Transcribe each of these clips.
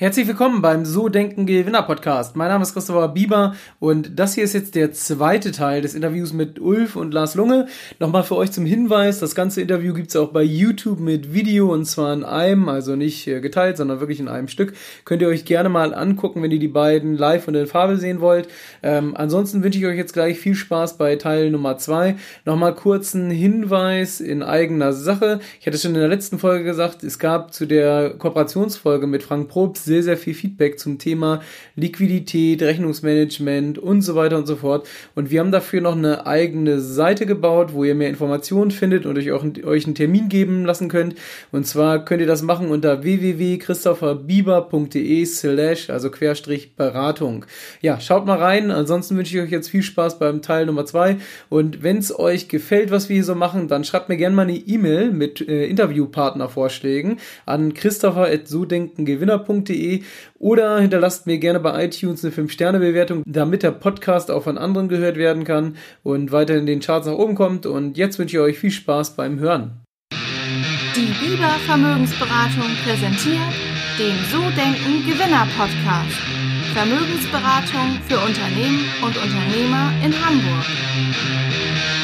Herzlich willkommen beim So Denken Gewinner Podcast. Mein Name ist Christopher Bieber und das hier ist jetzt der zweite Teil des Interviews mit Ulf und Lars Lunge. Nochmal für euch zum Hinweis, das ganze Interview gibt's auch bei YouTube mit Video und zwar in einem, also nicht äh, geteilt, sondern wirklich in einem Stück. Könnt ihr euch gerne mal angucken, wenn ihr die beiden live und in Farbe sehen wollt. Ähm, ansonsten wünsche ich euch jetzt gleich viel Spaß bei Teil Nummer zwei. Nochmal kurzen Hinweis in eigener Sache. Ich hatte schon in der letzten Folge gesagt, es gab zu der Kooperationsfolge mit Frank Probst sehr, sehr viel Feedback zum Thema Liquidität, Rechnungsmanagement und so weiter und so fort. Und wir haben dafür noch eine eigene Seite gebaut, wo ihr mehr Informationen findet und euch auch euch einen Termin geben lassen könnt. Und zwar könnt ihr das machen unter www.christopherbieber.de slash, also Querstrich Beratung. Ja, schaut mal rein. Ansonsten wünsche ich euch jetzt viel Spaß beim Teil Nummer zwei. Und wenn es euch gefällt, was wir hier so machen, dann schreibt mir gerne mal eine E-Mail mit äh, Interviewpartnervorschlägen an christopher.sodenkengewinner.de www.podcast.de oder hinterlasst mir gerne bei iTunes eine 5-Sterne-Bewertung, damit der Podcast auch von anderen gehört werden kann und weiterhin den Charts nach oben kommt. Und jetzt wünsche ich euch viel Spaß beim Hören. Die Biber Vermögensberatung präsentiert den So Denken Gewinner Podcast. Vermögensberatung für Unternehmen und Unternehmer in Hamburg.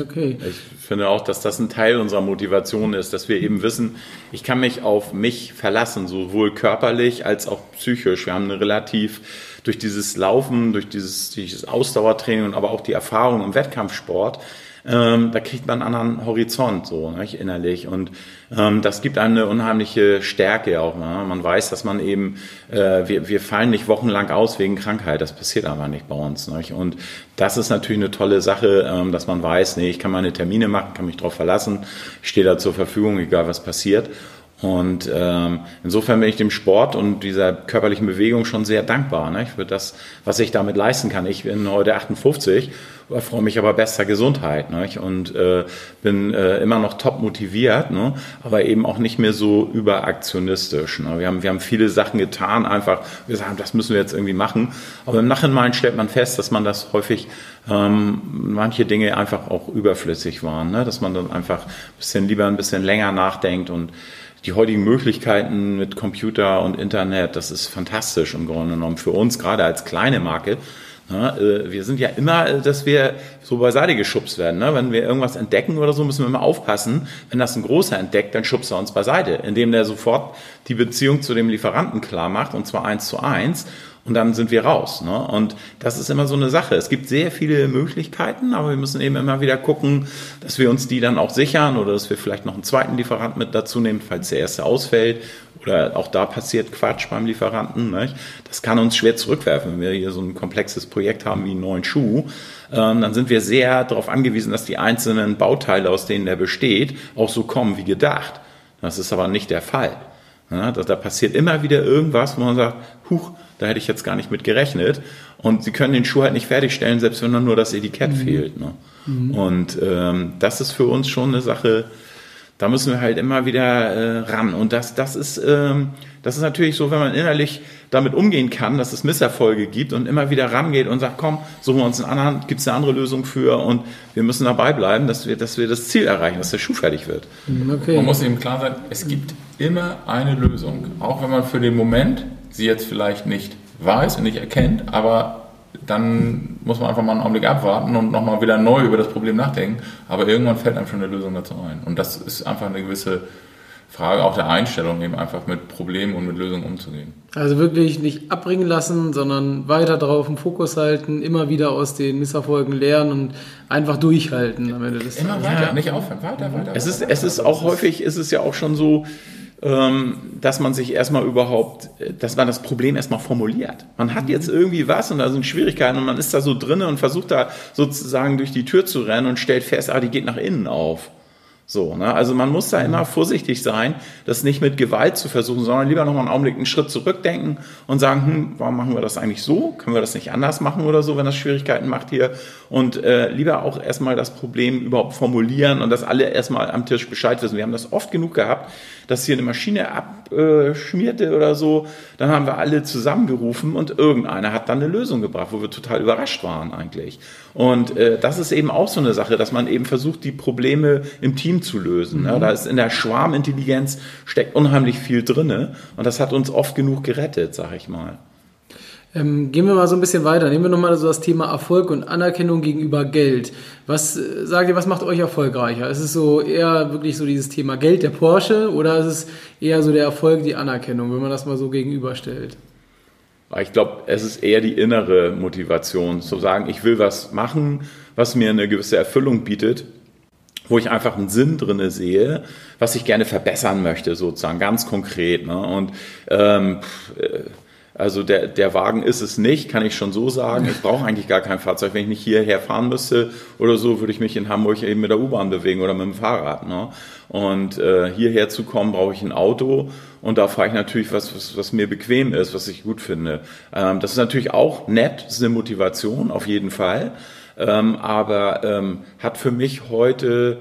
Okay. Ich finde auch, dass das ein Teil unserer Motivation ist, dass wir eben wissen, ich kann mich auf mich verlassen, sowohl körperlich als auch psychisch. Wir haben eine relativ durch dieses Laufen, durch dieses, dieses Ausdauertraining und aber auch die Erfahrung im Wettkampfsport ähm, da kriegt man einen anderen Horizont so nicht, innerlich und ähm, das gibt einem eine unheimliche Stärke auch. Ne? Man weiß, dass man eben äh, wir, wir fallen nicht wochenlang aus wegen Krankheit, das passiert aber nicht bei uns nicht? und das ist natürlich eine tolle Sache, ähm, dass man weiß, nee, ich kann meine Termine machen, kann mich darauf verlassen, ich stehe da zur Verfügung, egal was passiert. Und ähm, insofern bin ich dem Sport und dieser körperlichen Bewegung schon sehr dankbar ne, für das, was ich damit leisten kann. Ich bin heute 58 freue mich aber bester Gesundheit nicht? und äh, bin äh, immer noch top motiviert, ne? aber eben auch nicht mehr so überaktionistisch. Ne? Wir, haben, wir haben viele Sachen getan, einfach, wir sagen, das müssen wir jetzt irgendwie machen, aber im Nachhinein stellt man fest, dass man das häufig, ähm, manche Dinge einfach auch überflüssig waren, ne? dass man dann einfach ein bisschen lieber ein bisschen länger nachdenkt und die heutigen Möglichkeiten mit Computer und Internet, das ist fantastisch im Grunde genommen für uns, gerade als kleine Marke. Äh, wir sind ja immer, dass wir so beiseite geschubst werden. Ne? Wenn wir irgendwas entdecken oder so, müssen wir immer aufpassen. Wenn das ein großer entdeckt, dann schubst er uns beiseite, indem der sofort die Beziehung zu dem Lieferanten klar macht, und zwar eins zu eins. Und dann sind wir raus. Ne? Und das ist immer so eine Sache. Es gibt sehr viele Möglichkeiten, aber wir müssen eben immer wieder gucken, dass wir uns die dann auch sichern oder dass wir vielleicht noch einen zweiten Lieferant mit dazu nehmen, falls der erste ausfällt oder auch da passiert Quatsch beim Lieferanten. Nicht? Das kann uns schwer zurückwerfen, wenn wir hier so ein komplexes Projekt haben wie einen neuen Schuh. Ähm, dann sind wir sehr darauf angewiesen, dass die einzelnen Bauteile, aus denen der besteht, auch so kommen wie gedacht. Das ist aber nicht der Fall. Ja, da, da passiert immer wieder irgendwas, wo man sagt, huch, da hätte ich jetzt gar nicht mit gerechnet. Und sie können den Schuh halt nicht fertigstellen, selbst wenn dann nur das Etikett mhm. fehlt. Ne? Mhm. Und ähm, das ist für uns schon eine Sache, da müssen wir halt immer wieder äh, ran. Und das, das, ist, ähm, das ist natürlich so, wenn man innerlich damit umgehen kann, dass es Misserfolge gibt und immer wieder rangeht und sagt, komm, suchen wir uns einen anderen, gibt es eine andere Lösung für und wir müssen dabei bleiben, dass wir, dass wir das Ziel erreichen, dass der Schuh fertig wird. Okay. Man muss eben klar sein, es gibt immer eine Lösung. Auch wenn man für den Moment sie jetzt vielleicht nicht weiß und nicht erkennt, aber dann muss man einfach mal einen Augenblick abwarten und nochmal wieder neu über das Problem nachdenken. Aber irgendwann fällt einem schon eine Lösung dazu ein. Und das ist einfach eine gewisse Frage auch der Einstellung, eben einfach mit Problemen und mit Lösungen umzugehen. Also wirklich nicht abbringen lassen, sondern weiter darauf im Fokus halten, immer wieder aus den Misserfolgen lernen und einfach durchhalten am Ende des Immer weiter, ja. nicht aufhören, weiter, weiter. Es ist, es ist auch häufig, ist es ja auch schon so, dass man sich erstmal überhaupt, dass man das Problem erstmal formuliert. Man hat jetzt irgendwie was und da sind Schwierigkeiten und man ist da so drinnen und versucht da sozusagen durch die Tür zu rennen und stellt fest, ah, die geht nach innen auf. So, ne? Also man muss da mhm. immer vorsichtig sein, das nicht mit Gewalt zu versuchen, sondern lieber nochmal einen Augenblick einen Schritt zurückdenken und sagen, hm, warum machen wir das eigentlich so? Können wir das nicht anders machen oder so, wenn das Schwierigkeiten macht hier? Und äh, lieber auch erstmal das Problem überhaupt formulieren und dass alle erstmal am Tisch Bescheid wissen. Wir haben das oft genug gehabt, dass hier eine Maschine abschmierte oder so. Dann haben wir alle zusammengerufen und irgendeiner hat dann eine Lösung gebracht, wo wir total überrascht waren eigentlich. Und äh, das ist eben auch so eine Sache, dass man eben versucht, die Probleme im Team Team zu lösen. Ne? Mhm. Da ist in der Schwarmintelligenz steckt unheimlich viel drinne und das hat uns oft genug gerettet, sag ich mal. Ähm, gehen wir mal so ein bisschen weiter. Nehmen wir nochmal so das Thema Erfolg und Anerkennung gegenüber Geld. Was äh, sagt ihr, was macht euch erfolgreicher? Ist es so eher wirklich so dieses Thema Geld, der Porsche, oder ist es eher so der Erfolg, die Anerkennung, wenn man das mal so gegenüberstellt? Ich glaube, es ist eher die innere Motivation, zu sagen, ich will was machen, was mir eine gewisse Erfüllung bietet, wo ich einfach einen Sinn drinne sehe, was ich gerne verbessern möchte, sozusagen, ganz konkret. Ne? Und ähm, äh, also der, der Wagen ist es nicht, kann ich schon so sagen. Ich brauche eigentlich gar kein Fahrzeug. Wenn ich nicht hierher fahren müsste oder so, würde ich mich in Hamburg eben mit der U-Bahn bewegen oder mit dem Fahrrad. Ne? Und äh, hierher zu kommen, brauche ich ein Auto. Und da fahre ich natürlich was, was, was mir bequem ist, was ich gut finde. Ähm, das ist natürlich auch nett, das ist eine Motivation, auf jeden Fall. Ähm, aber ähm, hat für mich heute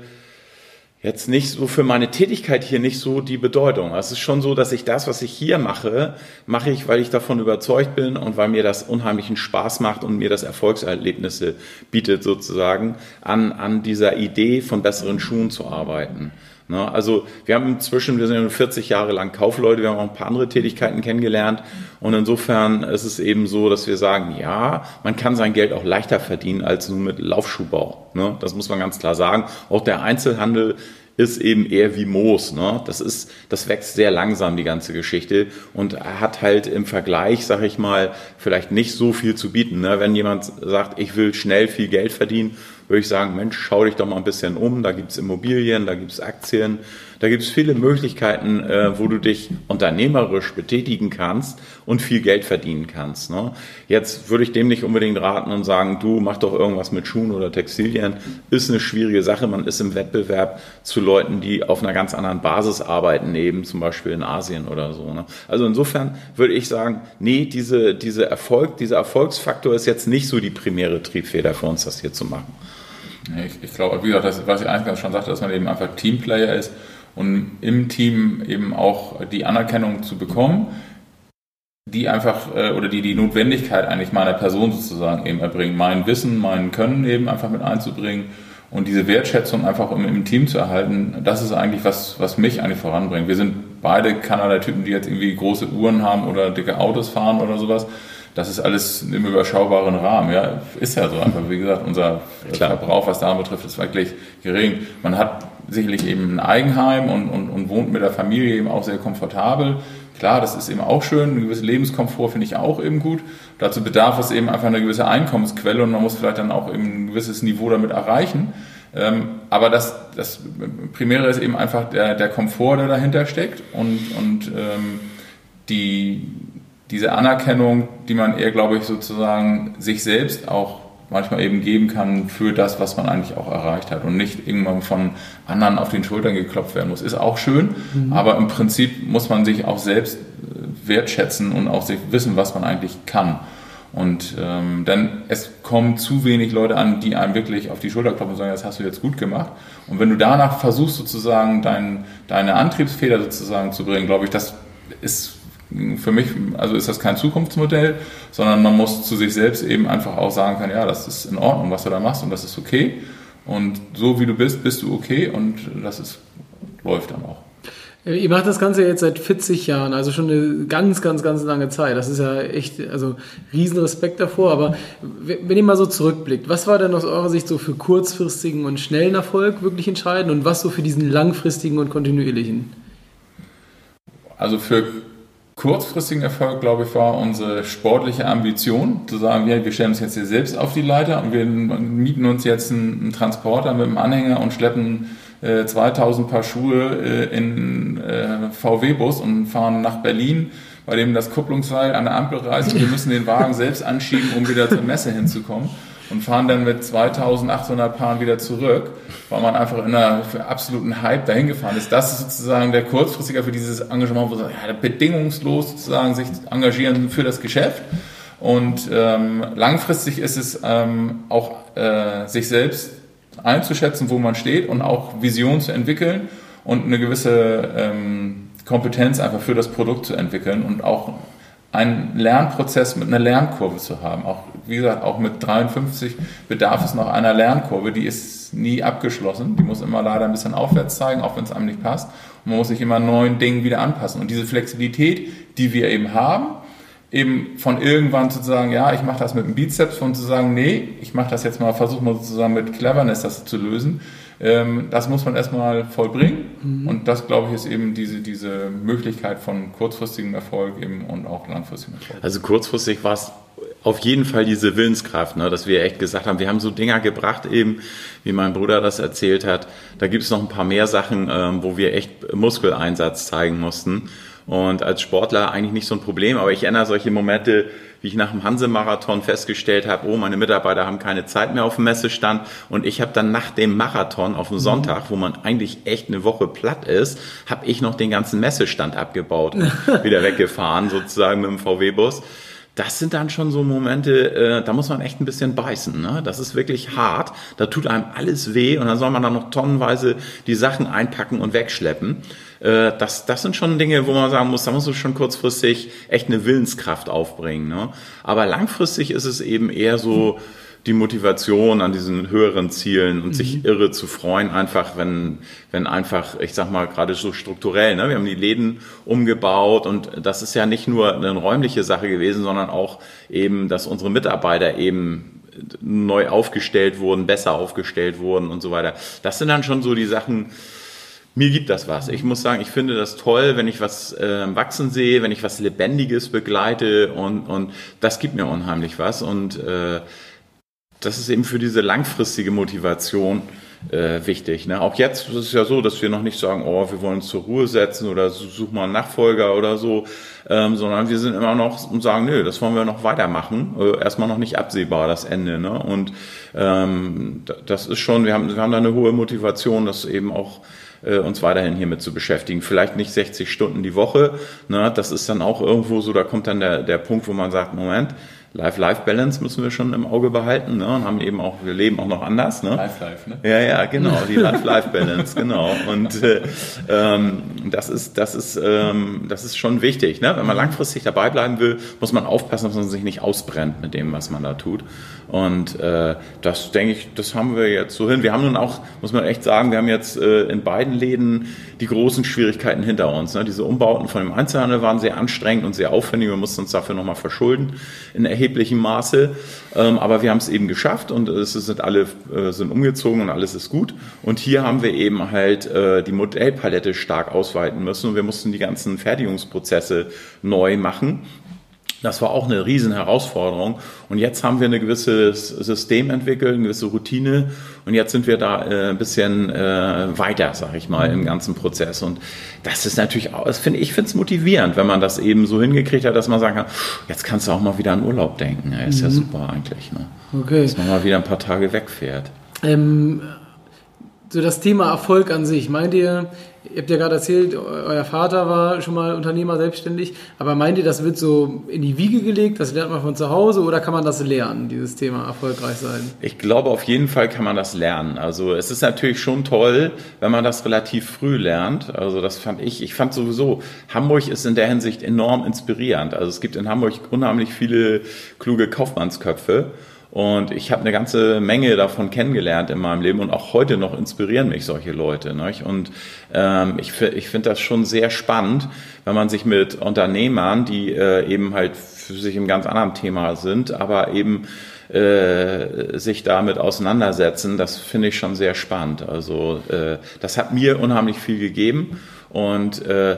jetzt nicht so für meine Tätigkeit hier nicht so die Bedeutung. Es ist schon so, dass ich das, was ich hier mache, mache ich, weil ich davon überzeugt bin und weil mir das unheimlichen Spaß macht und mir das Erfolgserlebnisse bietet, sozusagen, an, an dieser Idee von besseren Schuhen zu arbeiten. Ne? Also wir haben inzwischen, wir sind 40 Jahre lang Kaufleute, wir haben auch ein paar andere Tätigkeiten kennengelernt und insofern ist es eben so, dass wir sagen, ja, man kann sein Geld auch leichter verdienen als nur mit Laufschuhbau. Ne? Das muss man ganz klar sagen. Auch der Einzelhandel ist eben eher wie Moos. Ne? Das ist, das wächst sehr langsam die ganze Geschichte und hat halt im Vergleich, sag ich mal, vielleicht nicht so viel zu bieten. Ne? Wenn jemand sagt, ich will schnell viel Geld verdienen würde ich sagen, Mensch, schau dich doch mal ein bisschen um, da gibt es Immobilien, da gibt es Aktien, da gibt es viele Möglichkeiten, äh, wo du dich unternehmerisch betätigen kannst und viel Geld verdienen kannst. Ne? Jetzt würde ich dem nicht unbedingt raten und sagen, du mach doch irgendwas mit Schuhen oder Textilien. Ist eine schwierige Sache. Man ist im Wettbewerb zu Leuten, die auf einer ganz anderen Basis arbeiten, eben zum Beispiel in Asien oder so. Ne? Also insofern würde ich sagen, nee, diese, diese Erfolg, dieser Erfolgsfaktor ist jetzt nicht so die primäre Triebfeder für uns, das hier zu machen. Ich, ich glaube, wie gesagt, das, was ich eingangs schon sagte, dass man eben einfach Teamplayer ist und im Team eben auch die Anerkennung zu bekommen, die einfach äh, oder die die Notwendigkeit eigentlich meiner Person sozusagen eben erbringen, mein Wissen, mein Können eben einfach mit einzubringen und diese Wertschätzung einfach im, im Team zu erhalten, das ist eigentlich was, was mich eigentlich voranbringt. Wir sind beide Kanada-Typen, die jetzt irgendwie große Uhren haben oder dicke Autos fahren oder sowas das ist alles im überschaubaren Rahmen. Ja, ist ja so einfach. Wie gesagt, unser Klar. Verbrauch, was da betrifft, ist wirklich gering. Man hat sicherlich eben ein Eigenheim und, und, und wohnt mit der Familie eben auch sehr komfortabel. Klar, das ist eben auch schön. Ein gewisser Lebenskomfort finde ich auch eben gut. Dazu bedarf es eben einfach eine gewisse Einkommensquelle und man muss vielleicht dann auch eben ein gewisses Niveau damit erreichen. Ähm, aber das, das Primäre ist eben einfach der, der Komfort, der dahinter steckt und, und ähm, die, diese Anerkennung, die man eher, glaube ich, sozusagen sich selbst auch manchmal eben geben kann für das, was man eigentlich auch erreicht hat und nicht irgendwann von anderen auf den Schultern geklopft werden muss. Ist auch schön, mhm. aber im Prinzip muss man sich auch selbst äh, wertschätzen und auch sich wissen, was man eigentlich kann. Und ähm, dann es kommen zu wenig Leute an, die einem wirklich auf die Schulter klopfen und sagen, das hast du jetzt gut gemacht. Und wenn du danach versuchst sozusagen dein, deine Antriebsfeder sozusagen zu bringen, glaube ich, das ist für mich, also ist das kein Zukunftsmodell, sondern man muss zu sich selbst eben einfach auch sagen können, ja, das ist in Ordnung, was du da machst und das ist okay. Und so wie du bist, bist du okay und das ist, läuft dann auch. Ihr macht das Ganze jetzt seit 40 Jahren, also schon eine ganz, ganz, ganz lange Zeit. Das ist ja echt, also Riesenrespekt davor. Aber wenn ihr mal so zurückblickt, was war denn aus eurer Sicht so für kurzfristigen und schnellen Erfolg wirklich entscheidend und was so für diesen langfristigen und kontinuierlichen? Also für kurzfristigen Erfolg, glaube ich, war unsere sportliche Ambition, zu sagen, wir, wir stellen uns jetzt hier selbst auf die Leiter und wir mieten uns jetzt einen, Transporter mit einem Anhänger und schleppen äh, 2000 Paar Schuhe äh, in äh, VW-Bus und fahren nach Berlin, bei dem das Kupplungsseil an der Ampel reißt und wir müssen den Wagen selbst anschieben, um wieder zur Messe hinzukommen und fahren dann mit 2800 Paaren wieder zurück, weil man einfach in einer absoluten Hype dahin gefahren ist. Das ist sozusagen der kurzfristiger für dieses Engagement, wo man ja, bedingungslos sozusagen sich engagieren für das Geschäft. Und ähm, langfristig ist es ähm, auch äh, sich selbst einzuschätzen, wo man steht und auch Vision zu entwickeln und eine gewisse ähm, Kompetenz einfach für das Produkt zu entwickeln und auch einen Lernprozess mit einer Lernkurve zu haben. Auch, wie gesagt, auch mit 53 bedarf es noch einer Lernkurve, die ist nie abgeschlossen. Die muss immer leider ein bisschen aufwärts zeigen, auch wenn es einem nicht passt. Und man muss sich immer neuen Dingen wieder anpassen. Und diese Flexibilität, die wir eben haben, eben von irgendwann zu sagen, ja, ich mache das mit dem Bizeps, von zu sagen, nee, ich mache das jetzt mal, versuche mal sozusagen mit Cleverness das zu lösen. Ähm, das muss man erstmal vollbringen. Mhm. Und das, glaube ich, ist eben diese, diese Möglichkeit von kurzfristigem Erfolg eben und auch langfristigem Erfolg. Also kurzfristig war es auf jeden Fall diese Willenskraft, ne, dass wir echt gesagt haben, wir haben so Dinger gebracht eben, wie mein Bruder das erzählt hat. Da gibt es noch ein paar mehr Sachen, ähm, wo wir echt Muskeleinsatz zeigen mussten. Und als Sportler eigentlich nicht so ein Problem, aber ich erinnere solche Momente, wie ich nach dem Hanse-Marathon festgestellt habe, oh, meine Mitarbeiter haben keine Zeit mehr auf dem Messestand und ich habe dann nach dem Marathon auf dem mhm. Sonntag, wo man eigentlich echt eine Woche platt ist, habe ich noch den ganzen Messestand abgebaut und wieder weggefahren, sozusagen mit dem VW-Bus das sind dann schon so Momente, äh, da muss man echt ein bisschen beißen. Ne? Das ist wirklich hart. Da tut einem alles weh und dann soll man dann noch tonnenweise die Sachen einpacken und wegschleppen. Äh, das, das sind schon Dinge, wo man sagen muss, da musst du schon kurzfristig echt eine Willenskraft aufbringen. Ne? Aber langfristig ist es eben eher so, die Motivation an diesen höheren Zielen und mhm. sich irre zu freuen, einfach wenn, wenn einfach, ich sag mal, gerade so strukturell, ne? wir haben die Läden umgebaut und das ist ja nicht nur eine räumliche Sache gewesen, sondern auch eben, dass unsere Mitarbeiter eben neu aufgestellt wurden, besser aufgestellt wurden und so weiter. Das sind dann schon so die Sachen, mir gibt das was. Ich muss sagen, ich finde das toll, wenn ich was äh, wachsen sehe, wenn ich was Lebendiges begleite und, und das gibt mir unheimlich was. Und äh, das ist eben für diese langfristige Motivation äh, wichtig. Ne? Auch jetzt ist es ja so, dass wir noch nicht sagen, oh, wir wollen uns zur Ruhe setzen oder suchen mal einen Nachfolger oder so, ähm, sondern wir sind immer noch und sagen, nö, das wollen wir noch weitermachen. Äh, erstmal noch nicht absehbar, das Ende. Ne? Und ähm, das ist schon, wir haben, wir haben da eine hohe Motivation, das eben auch äh, uns weiterhin hiermit zu beschäftigen. Vielleicht nicht 60 Stunden die Woche. Ne? Das ist dann auch irgendwo so, da kommt dann der, der Punkt, wo man sagt, Moment, Life-Life-Balance müssen wir schon im Auge behalten ne? und haben eben auch, wir leben auch noch anders. Ne? Life-Life, ne? Ja, ja, genau, die Life-Life-Balance, genau. Und äh, ähm, das ist, das ist, ähm, das ist schon wichtig. Ne? Wenn man langfristig dabei bleiben will, muss man aufpassen, dass man sich nicht ausbrennt mit dem, was man da tut. Und äh, das denke ich, das haben wir jetzt so hin. Wir haben nun auch, muss man echt sagen, wir haben jetzt äh, in beiden Läden die großen Schwierigkeiten hinter uns. Ne? Diese Umbauten von dem Einzelhandel waren sehr anstrengend und sehr aufwendig. Wir mussten uns dafür nochmal verschulden in erheblichem Maße. Ähm, aber wir haben es eben geschafft und es sind alle äh, sind umgezogen und alles ist gut. Und hier haben wir eben halt äh, die Modellpalette stark ausweiten müssen und wir mussten die ganzen Fertigungsprozesse neu machen. Das war auch eine riesen Herausforderung. Und jetzt haben wir ein gewisses System entwickelt, eine gewisse Routine. Und jetzt sind wir da äh, ein bisschen äh, weiter, sag ich mal, im ganzen Prozess. Und das ist natürlich auch, das ich finde es motivierend, wenn man das eben so hingekriegt hat, dass man sagen kann, jetzt kannst du auch mal wieder an Urlaub denken. Ja, ist mhm. ja super eigentlich. Ne? Okay. Dass man mal wieder ein paar Tage wegfährt. Ähm, so das Thema Erfolg an sich, meint ihr, ihr habt ja gerade erzählt, euer Vater war schon mal Unternehmer selbstständig, aber meint ihr, das wird so in die Wiege gelegt, das lernt man von zu Hause oder kann man das lernen, dieses Thema erfolgreich sein? Ich glaube, auf jeden Fall kann man das lernen. Also es ist natürlich schon toll, wenn man das relativ früh lernt. Also das fand ich, ich fand sowieso, Hamburg ist in der Hinsicht enorm inspirierend. Also es gibt in Hamburg unheimlich viele kluge Kaufmannsköpfe. Und ich habe eine ganze Menge davon kennengelernt in meinem Leben und auch heute noch inspirieren mich solche Leute. Nicht? Und ähm, ich, ich finde das schon sehr spannend, wenn man sich mit Unternehmern, die äh, eben halt für sich im ganz anderen Thema sind, aber eben äh, sich damit auseinandersetzen, das finde ich schon sehr spannend. Also äh, das hat mir unheimlich viel gegeben und äh,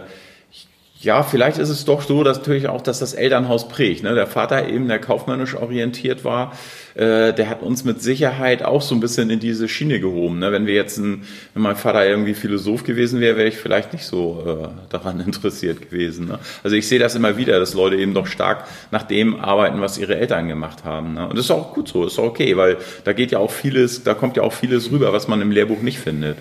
ja, vielleicht ist es doch so, dass natürlich auch, dass das Elternhaus prägt. Ne? Der Vater eben, der kaufmännisch orientiert war, äh, der hat uns mit Sicherheit auch so ein bisschen in diese Schiene gehoben. Ne? Wenn wir jetzt ein, wenn mein Vater irgendwie Philosoph gewesen wäre, wäre ich vielleicht nicht so äh, daran interessiert gewesen. Ne? Also ich sehe das immer wieder, dass Leute eben doch stark nach dem arbeiten, was ihre Eltern gemacht haben. Ne? Und das ist auch gut so, ist auch okay, weil da geht ja auch vieles, da kommt ja auch vieles rüber, was man im Lehrbuch nicht findet.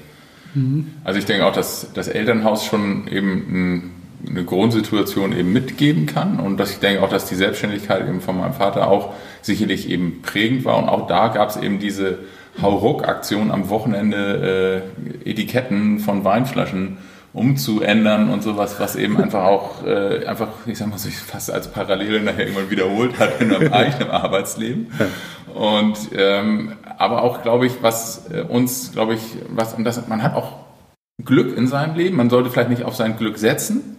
Also ich denke auch, dass das Elternhaus schon eben ein eine Grundsituation eben mitgeben kann und dass ich denke auch, dass die Selbstständigkeit eben von meinem Vater auch sicherlich eben prägend war und auch da gab es eben diese Hauruck-Aktion am Wochenende äh, Etiketten von Weinflaschen umzuändern und sowas, was eben einfach auch, äh, einfach, ich sag mal, sich fast als Parallele nachher irgendwann wiederholt hat in einem eigenen Arbeitsleben. Und, ähm, aber auch, glaube ich, was äh, uns, glaube ich, was, und das, man hat auch Glück in seinem Leben, man sollte vielleicht nicht auf sein Glück setzen,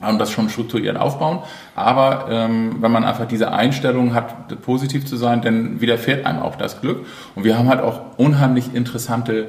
und das schon strukturiert aufbauen. Aber ähm, wenn man einfach diese Einstellung hat, positiv zu sein, dann widerfährt einem auch das Glück. Und wir haben halt auch unheimlich interessante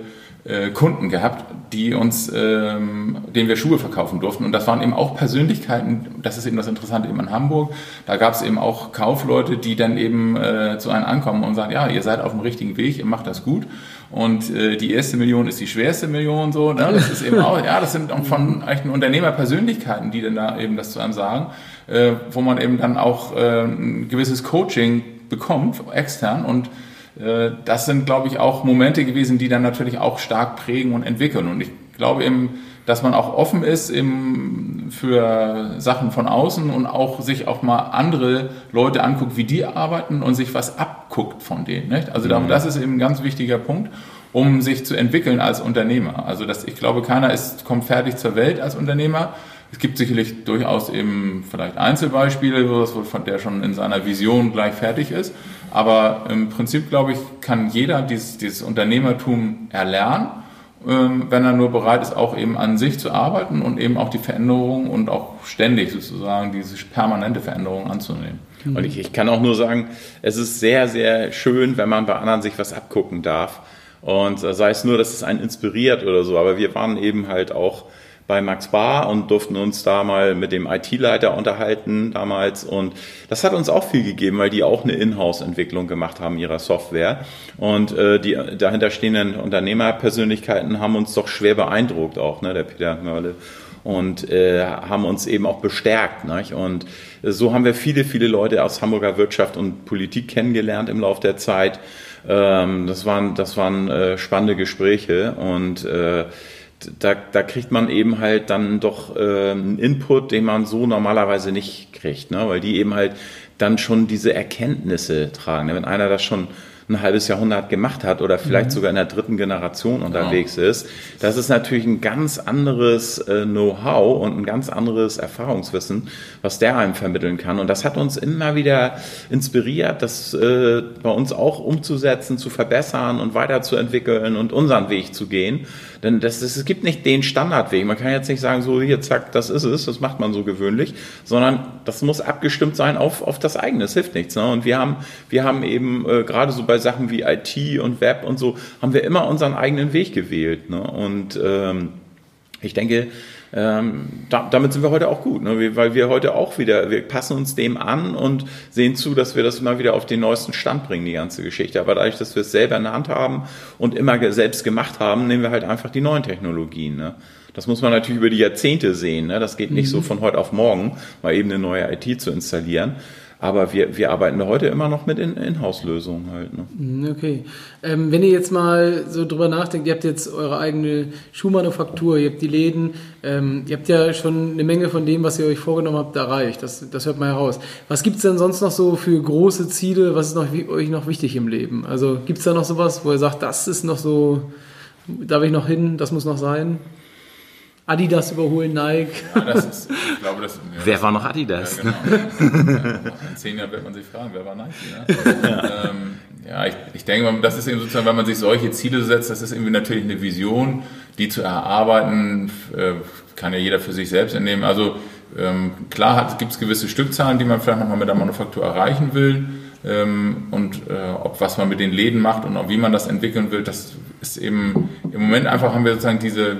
Kunden gehabt, die uns, ähm, denen wir Schuhe verkaufen durften. Und das waren eben auch Persönlichkeiten, das ist eben das Interessante eben in Hamburg. Da gab es eben auch Kaufleute, die dann eben äh, zu einem ankommen und sagen, ja, ihr seid auf dem richtigen Weg, ihr macht das gut. Und äh, die erste Million ist die schwerste Million, so. Ne? Das ist eben auch, ja, das sind auch von echten Unternehmerpersönlichkeiten, die dann da eben das zu einem sagen, äh, wo man eben dann auch äh, ein gewisses Coaching bekommt, extern und äh, das sind, glaube ich, auch Momente gewesen, die dann natürlich auch stark prägen und entwickeln. Und ich glaube eben, dass man auch offen ist eben für Sachen von außen und auch sich auch mal andere Leute anguckt, wie die arbeiten und sich was abguckt von denen. Nicht? Also mhm. das ist eben ein ganz wichtiger Punkt, um sich zu entwickeln als Unternehmer. Also dass ich glaube, keiner ist, kommt fertig zur Welt als Unternehmer. Es gibt sicherlich durchaus eben vielleicht Einzelbeispiele, von der schon in seiner Vision gleich fertig ist. Aber im Prinzip, glaube ich, kann jeder dieses, dieses Unternehmertum erlernen, ähm, wenn er nur bereit ist, auch eben an sich zu arbeiten und eben auch die Veränderung und auch ständig sozusagen diese permanente Veränderung anzunehmen. Und ich, ich kann auch nur sagen, es ist sehr, sehr schön, wenn man bei anderen sich was abgucken darf. Und sei es nur, dass es einen inspiriert oder so, aber wir waren eben halt auch bei Max Bar und durften uns da mal mit dem IT-Leiter unterhalten damals. Und das hat uns auch viel gegeben, weil die auch eine Inhouse-Entwicklung gemacht haben ihrer Software. Und äh, die dahinter stehenden Unternehmerpersönlichkeiten haben uns doch schwer beeindruckt auch, ne, der Peter Mörle und äh, haben uns eben auch bestärkt. Nicht? Und so haben wir viele, viele Leute aus Hamburger Wirtschaft und Politik kennengelernt im Laufe der Zeit. Ähm, das waren, das waren äh, spannende Gespräche und äh, da, da kriegt man eben halt dann doch äh, einen Input, den man so normalerweise nicht kriegt, ne? weil die eben halt dann schon diese Erkenntnisse tragen. Ne? Wenn einer das schon ein halbes Jahrhundert gemacht hat oder vielleicht mhm. sogar in der dritten Generation unterwegs genau. ist. Das ist natürlich ein ganz anderes äh, Know-how und ein ganz anderes Erfahrungswissen, was der einem vermitteln kann. Und das hat uns immer wieder inspiriert, das äh, bei uns auch umzusetzen, zu verbessern und weiterzuentwickeln und unseren Weg zu gehen. Denn das, das, es gibt nicht den Standardweg. Man kann jetzt nicht sagen, so hier, zack, das ist es, das macht man so gewöhnlich, sondern das muss abgestimmt sein auf, auf das eigene. Es hilft nichts. Ne? Und wir haben, wir haben eben äh, gerade so bei Sachen wie IT und Web und so, haben wir immer unseren eigenen Weg gewählt. Ne? Und ähm, ich denke, ähm, da, damit sind wir heute auch gut, ne? weil wir heute auch wieder, wir passen uns dem an und sehen zu, dass wir das immer wieder auf den neuesten Stand bringen, die ganze Geschichte. Aber dadurch, dass wir es selber in der Hand haben und immer selbst gemacht haben, nehmen wir halt einfach die neuen Technologien. Ne? Das muss man natürlich über die Jahrzehnte sehen. Ne? Das geht nicht mhm. so von heute auf morgen, mal eben eine neue IT zu installieren. Aber wir, wir arbeiten heute immer noch mit In-House-Lösungen halt. Ne? Mhm, okay. Ähm, wenn ihr jetzt mal so drüber nachdenkt, ihr habt jetzt eure eigene Schuhmanufaktur, ihr habt die Läden, ähm, ihr habt ja schon eine Menge von dem, was ihr euch vorgenommen habt, erreicht. Das, das hört man heraus. Was gibt es denn sonst noch so für große Ziele? Was ist noch, euch noch wichtig im Leben? Also gibt es da noch sowas, wo ihr sagt, das ist noch so, darf ich noch hin, das muss noch sein? Adidas überholen Nike. Ja, das ist, ich glaube, das, ja, wer war noch Adidas? Ja, genau. In zehn Jahren wird man sich fragen, wer war Nike? Ne? ähm, ja, ich, ich denke, das ist eben sozusagen, wenn man sich solche Ziele setzt, das ist irgendwie natürlich eine Vision, die zu erarbeiten, äh, kann ja jeder für sich selbst entnehmen. Also ähm, klar gibt es gewisse Stückzahlen, die man vielleicht nochmal mit der Manufaktur erreichen will. Ähm, und äh, ob was man mit den Läden macht und auch wie man das entwickeln will, das ist eben im Moment einfach haben wir sozusagen diese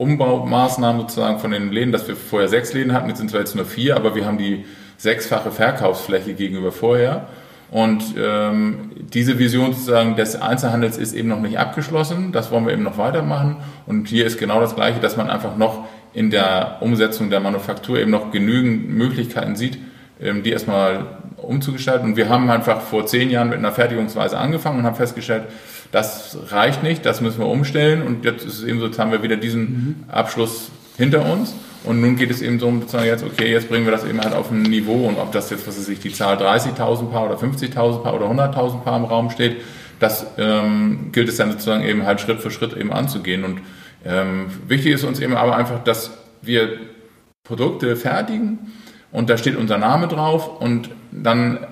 Umbaumaßnahmen sozusagen von den Läden, dass wir vorher sechs Läden hatten, jetzt sind wir jetzt nur vier, aber wir haben die sechsfache Verkaufsfläche gegenüber vorher. Und ähm, diese Vision sozusagen des Einzelhandels ist eben noch nicht abgeschlossen. Das wollen wir eben noch weitermachen. Und hier ist genau das Gleiche, dass man einfach noch in der Umsetzung der Manufaktur eben noch genügend Möglichkeiten sieht, ähm, die erstmal umzugestalten. Und wir haben einfach vor zehn Jahren mit einer Fertigungsweise angefangen und haben festgestellt, das reicht nicht, das müssen wir umstellen. Und jetzt ist es eben so, jetzt haben wir wieder diesen. Abschluss hinter uns. Und nun geht es eben so jetzt, okay, jetzt bringen wir das eben halt auf ein Niveau. Und ob das jetzt, was weiß ich, die Zahl 30.000 Paar oder 50.000 Paar oder 100.000 Paar im Raum steht, das ähm, gilt es dann sozusagen eben halt Schritt für Schritt eben anzugehen. Und Ähm, wichtig ist uns eben aber einfach, dass wir Produkte fertigen. Und da steht unser Name drauf. Und dann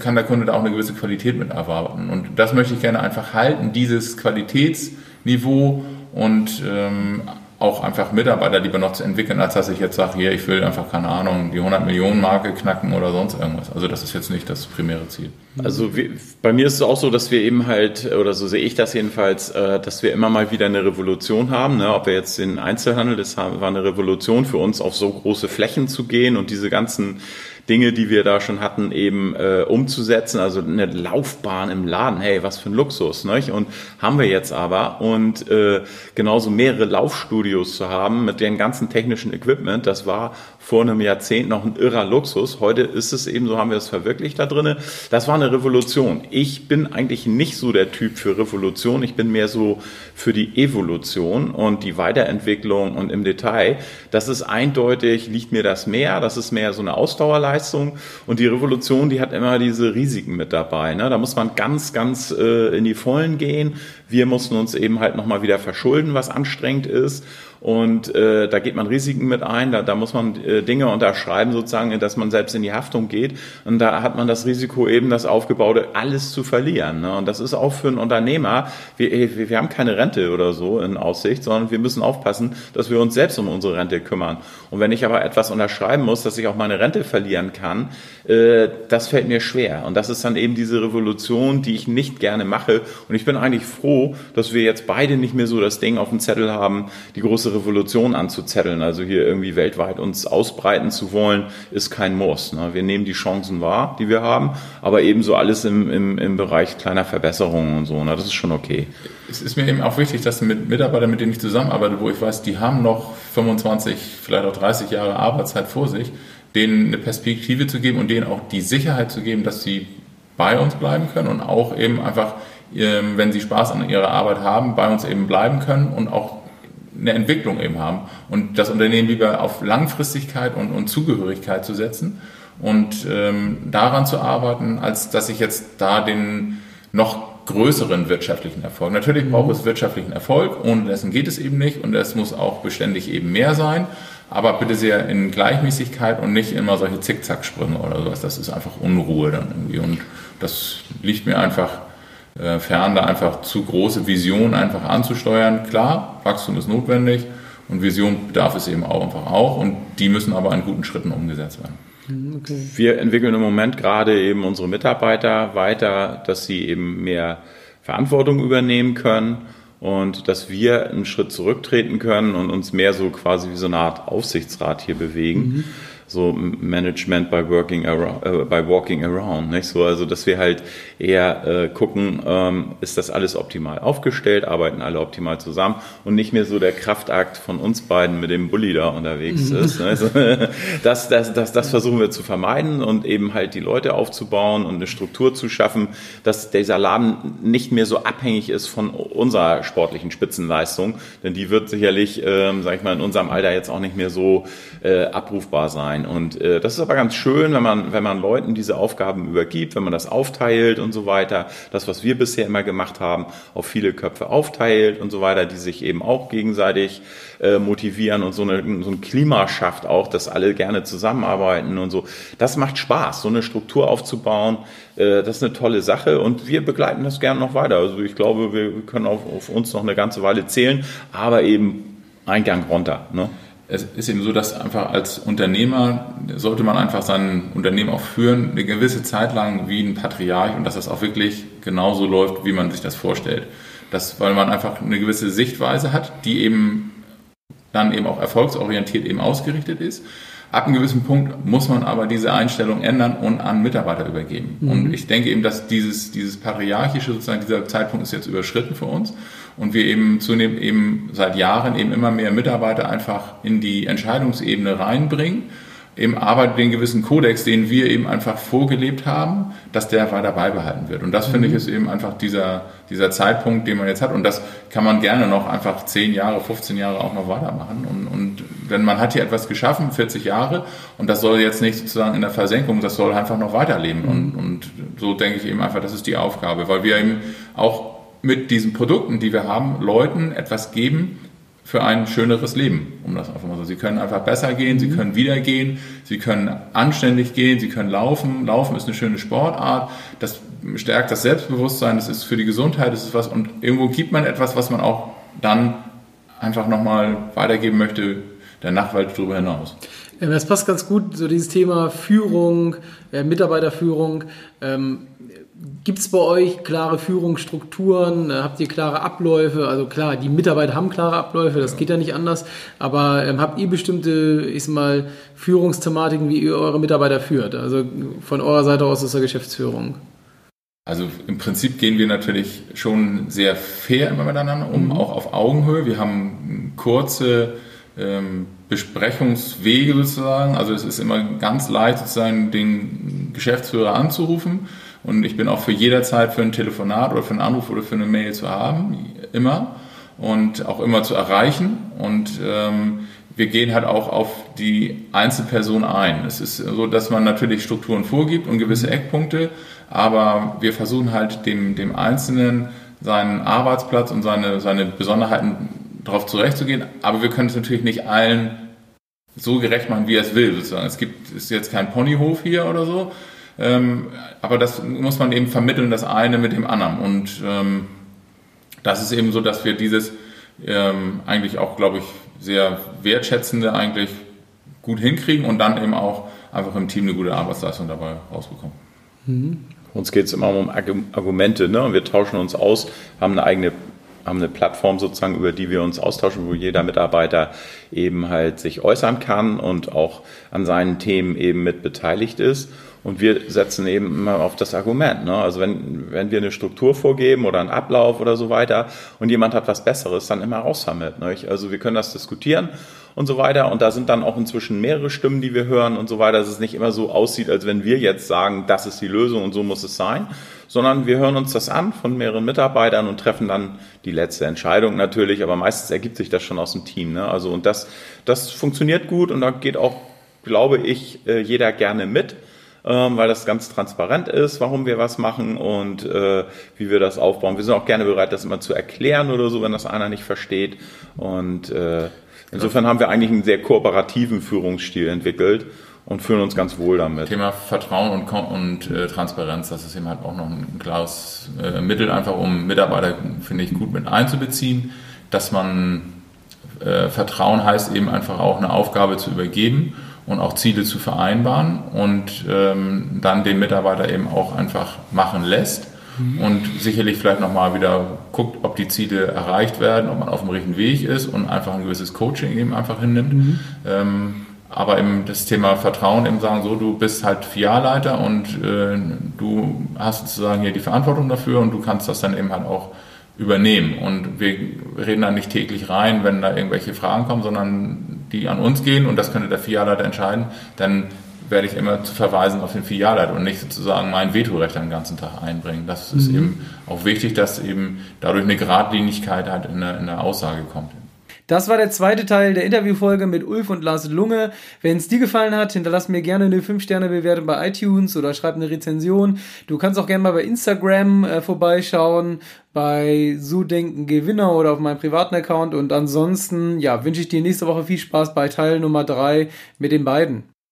kann der Kunde da auch eine gewisse Qualität mit erwarten. Und das möchte ich gerne einfach halten, dieses Qualitätsniveau und ähm, auch einfach Mitarbeiter lieber noch zu entwickeln, als dass ich jetzt sage, hier, ich will einfach, keine Ahnung, die 100 Millionen Marke knacken oder sonst irgendwas. Also das ist jetzt nicht das primäre Ziel. Also wie, bei mir ist es auch so, dass wir eben halt, oder so sehe ich das jedenfalls, äh, dass wir immer mal wieder eine Revolution haben. Ne? Ob wir jetzt den Einzelhandel, das war eine Revolution für uns, auf so große Flächen zu gehen und diese ganzen Dinge, die wir da schon hatten, eben äh, umzusetzen. Also eine Laufbahn im Laden, hey, was für ein Luxus, nicht? Und haben wir jetzt aber. Und äh, genauso mehrere Laufstudios zu haben mit dem ganzen technischen Equipment, das war vor einem Jahrzehnt noch ein irrer Luxus. Heute ist es eben so, haben wir es verwirklicht da drinnen. Das war eine Revolution. Ich bin eigentlich nicht so der Typ für Revolution. Ich bin mehr so für die Evolution und die Weiterentwicklung und im Detail. Das ist eindeutig, liegt mir das mehr. Das ist mehr so eine Ausdauerleistung. Und die Revolution, die hat immer diese Risiken mit dabei. Ne? Da muss man ganz, ganz äh, in die Vollen gehen. Wir mussten uns eben halt nochmal wieder verschulden, was anstrengend ist. Und äh, da geht man Risiken mit ein, da, da muss man äh, Dinge unterschreiben, sozusagen, dass man selbst in die Haftung geht. Und da hat man das Risiko, eben das Aufgebaute alles zu verlieren. Ne? Und das ist auch für einen Unternehmer, wir, wir, wir haben keine Rente oder so in Aussicht, sondern wir müssen aufpassen, dass wir uns selbst um unsere Rente kümmern. Und wenn ich aber etwas unterschreiben muss, dass ich auch meine Rente verlieren kann, äh, das fällt mir schwer. Und das ist dann eben diese Revolution, die ich nicht gerne mache. Und ich bin eigentlich froh, dass wir jetzt beide nicht mehr so das Ding auf dem Zettel haben, die große Revolution anzuzetteln. Also hier irgendwie weltweit uns ausbreiten zu wollen, ist kein Muss. Ne? Wir nehmen die Chancen wahr, die wir haben, aber ebenso alles im, im, im Bereich kleiner Verbesserungen und so. Ne? Das ist schon okay. Es ist mir eben auch wichtig, dass mit Mitarbeitern, mit denen ich zusammenarbeite, wo ich weiß, die haben noch 25, vielleicht auch 30 Jahre Arbeitszeit vor sich, denen eine Perspektive zu geben und denen auch die Sicherheit zu geben, dass sie bei uns bleiben können und auch eben einfach, wenn sie Spaß an ihrer Arbeit haben, bei uns eben bleiben können und auch eine Entwicklung eben haben und das Unternehmen lieber auf Langfristigkeit und, und Zugehörigkeit zu setzen und ähm, daran zu arbeiten, als dass ich jetzt da den noch größeren wirtschaftlichen Erfolg. Natürlich mhm. braucht es wirtschaftlichen Erfolg, ohne dessen geht es eben nicht und es muss auch beständig eben mehr sein, aber bitte sehr in Gleichmäßigkeit und nicht immer solche Zickzacksprünge oder sowas. Das ist einfach Unruhe dann irgendwie und das liegt mir einfach äh, fern, da einfach zu große Visionen einfach anzusteuern. Klar, Wachstum ist notwendig und Vision bedarf es eben auch einfach auch und die müssen aber in guten Schritten umgesetzt werden. Hm, okay. Wir entwickeln im Moment gerade eben unsere Mitarbeiter weiter, dass sie eben mehr Verantwortung übernehmen können und dass wir einen Schritt zurücktreten können und uns mehr so quasi wie so eine Art Aufsichtsrat hier bewegen. Mhm so Management by working around, äh, by walking around, nicht so, also dass wir halt eher äh, gucken, ähm, ist das alles optimal aufgestellt, arbeiten alle optimal zusammen und nicht mehr so der Kraftakt von uns beiden mit dem Bulli da unterwegs mhm. ist. Ne? Also, das, das, das, das versuchen wir zu vermeiden und eben halt die Leute aufzubauen und eine Struktur zu schaffen, dass dieser Laden nicht mehr so abhängig ist von unserer sportlichen Spitzenleistung, denn die wird sicherlich, ähm, sag ich mal, in unserem Alter jetzt auch nicht mehr so äh, abrufbar sein. Und äh, das ist aber ganz schön, wenn man, wenn man Leuten diese Aufgaben übergibt, wenn man das aufteilt und so weiter. Das, was wir bisher immer gemacht haben, auf viele Köpfe aufteilt und so weiter, die sich eben auch gegenseitig äh, motivieren und so, eine, so ein Klima schafft auch, dass alle gerne zusammenarbeiten und so. Das macht Spaß, so eine Struktur aufzubauen. Äh, das ist eine tolle Sache und wir begleiten das gerne noch weiter. Also ich glaube, wir können auf, auf uns noch eine ganze Weile zählen, aber eben Eingang runter. Ne? Es ist eben so, dass einfach als Unternehmer sollte man einfach sein Unternehmen auch führen, eine gewisse Zeit lang wie ein Patriarch und dass das auch wirklich genauso läuft, wie man sich das vorstellt. Das, weil man einfach eine gewisse Sichtweise hat, die eben dann eben auch erfolgsorientiert eben ausgerichtet ist. Ab einem gewissen Punkt muss man aber diese Einstellung ändern und an Mitarbeiter übergeben. Mhm. Und ich denke eben, dass dieses, dieses patriarchische sozusagen, dieser Zeitpunkt ist jetzt überschritten für uns und wir eben zunehmend eben seit Jahren eben immer mehr Mitarbeiter einfach in die Entscheidungsebene reinbringen, eben aber den gewissen Kodex, den wir eben einfach vorgelebt haben, dass der weiter beibehalten wird. Und das mhm. finde ich ist eben einfach dieser, dieser Zeitpunkt, den man jetzt hat. Und das kann man gerne noch einfach 10 Jahre, 15 Jahre auch noch weitermachen. Und, und wenn man hat hier etwas geschaffen, 40 Jahre, und das soll jetzt nicht sozusagen in der Versenkung, das soll einfach noch weiterleben. Mhm. Und, und so denke ich eben einfach, das ist die Aufgabe, weil wir eben auch mit diesen Produkten, die wir haben, Leuten etwas geben, für ein schöneres Leben, um das einfach mal so. Sie können einfach besser gehen, sie mhm. können wieder gehen, sie können anständig gehen, sie können laufen. Laufen ist eine schöne Sportart. Das stärkt das Selbstbewusstsein, das ist für die Gesundheit, das ist was und irgendwo gibt man etwas, was man auch dann einfach nochmal weitergeben möchte, der Nachwelt darüber hinaus. Das passt ganz gut, so dieses Thema Führung, äh, Mitarbeiterführung. Ähm, Gibt es bei euch klare Führungsstrukturen? Äh, habt ihr klare Abläufe? Also klar, die Mitarbeiter haben klare Abläufe, das geht ja nicht anders. Aber ähm, habt ihr bestimmte, ich sag mal, Führungsthematiken, wie ihr eure Mitarbeiter führt? Also von eurer Seite aus aus der Geschäftsführung. Also im Prinzip gehen wir natürlich schon sehr fair immer miteinander um, mhm. auch auf Augenhöhe. Wir haben kurze ähm, Besprechungswege sozusagen. Also es ist immer ganz leicht sozusagen den Geschäftsführer anzurufen und ich bin auch für jederzeit für ein Telefonat oder für einen Anruf oder für eine Mail zu haben, immer und auch immer zu erreichen. Und ähm, wir gehen halt auch auf die Einzelperson ein. Es ist so, dass man natürlich Strukturen vorgibt und gewisse Eckpunkte, aber wir versuchen halt dem, dem Einzelnen seinen Arbeitsplatz und seine, seine Besonderheiten darauf zurechtzugehen. Aber wir können es natürlich nicht allen so gerecht machen, wie er es will. Sozusagen. Es gibt ist jetzt kein Ponyhof hier oder so, ähm, aber das muss man eben vermitteln, das eine mit dem anderen. Und ähm, das ist eben so, dass wir dieses ähm, eigentlich auch, glaube ich, sehr wertschätzende eigentlich gut hinkriegen und dann eben auch einfach im Team eine gute Arbeitsleistung dabei rausbekommen. Mhm. Uns geht es immer um Argumente. Ne? Wir tauschen uns aus, haben eine eigene haben eine Plattform sozusagen, über die wir uns austauschen, wo jeder Mitarbeiter eben halt sich äußern kann und auch an seinen Themen eben mit beteiligt ist. Und wir setzen eben immer auf das Argument. Ne? Also wenn, wenn wir eine Struktur vorgeben oder einen Ablauf oder so weiter und jemand hat was Besseres, dann immer raus damit. Ne? Also wir können das diskutieren und so weiter. Und da sind dann auch inzwischen mehrere Stimmen, die wir hören und so weiter, dass es nicht immer so aussieht, als wenn wir jetzt sagen, das ist die Lösung und so muss es sein, sondern wir hören uns das an von mehreren Mitarbeitern und treffen dann die letzte Entscheidung natürlich. Aber meistens ergibt sich das schon aus dem Team. Ne? Also und das, das funktioniert gut und da geht auch, glaube ich, äh, jeder gerne mit ähm, weil das ganz transparent ist, warum wir was machen und äh, wie wir das aufbauen. Wir sind auch gerne bereit, das immer zu erklären oder so, wenn das einer nicht versteht. Und äh, insofern haben wir eigentlich einen sehr kooperativen Führungsstil entwickelt und fühlen uns ganz wohl damit. Thema Vertrauen und, und äh, Transparenz, das ist eben halt auch noch ein klares äh, Mittel, einfach um Mitarbeiter, finde ich, gut mit einzubeziehen, dass man äh, Vertrauen heißt eben einfach auch eine Aufgabe zu übergeben und auch Ziele zu vereinbaren und ähm, dann den Mitarbeiter eben auch einfach machen lässt mhm. und sicherlich vielleicht nochmal wieder guckt, ob die Ziele erreicht werden, ob man auf dem richtigen Weg ist und einfach ein gewisses Coaching eben einfach hinnimmt. Mhm. Ähm, aber eben das Thema Vertrauen eben sagen, so du bist halt Filialleiter und äh, du hast sozusagen hier die Verantwortung dafür und du kannst das dann eben halt auch übernehmen. Und wir reden da nicht täglich rein, wenn da irgendwelche Fragen kommen, sondern die an uns gehen und das könnte der Filialleiter entscheiden, dann werde ich immer zu verweisen auf den Filialleiter und nicht sozusagen mein Vetorecht den ganzen Tag einbringen. Das ist mhm. eben auch wichtig, dass eben dadurch eine Geradlinigkeit halt in der, in der Aussage kommt. Das war der zweite Teil der Interviewfolge mit Ulf und Lars Lunge. Wenn es dir gefallen hat, hinterlass mir gerne eine 5-Sterne-Bewertung bei iTunes oder schreib eine Rezension. Du kannst auch gerne mal bei Instagram äh, vorbeischauen, bei So Denken Gewinner oder auf meinem privaten Account. Und ansonsten, ja, wünsche ich dir nächste Woche viel Spaß bei Teil Nummer 3 mit den beiden.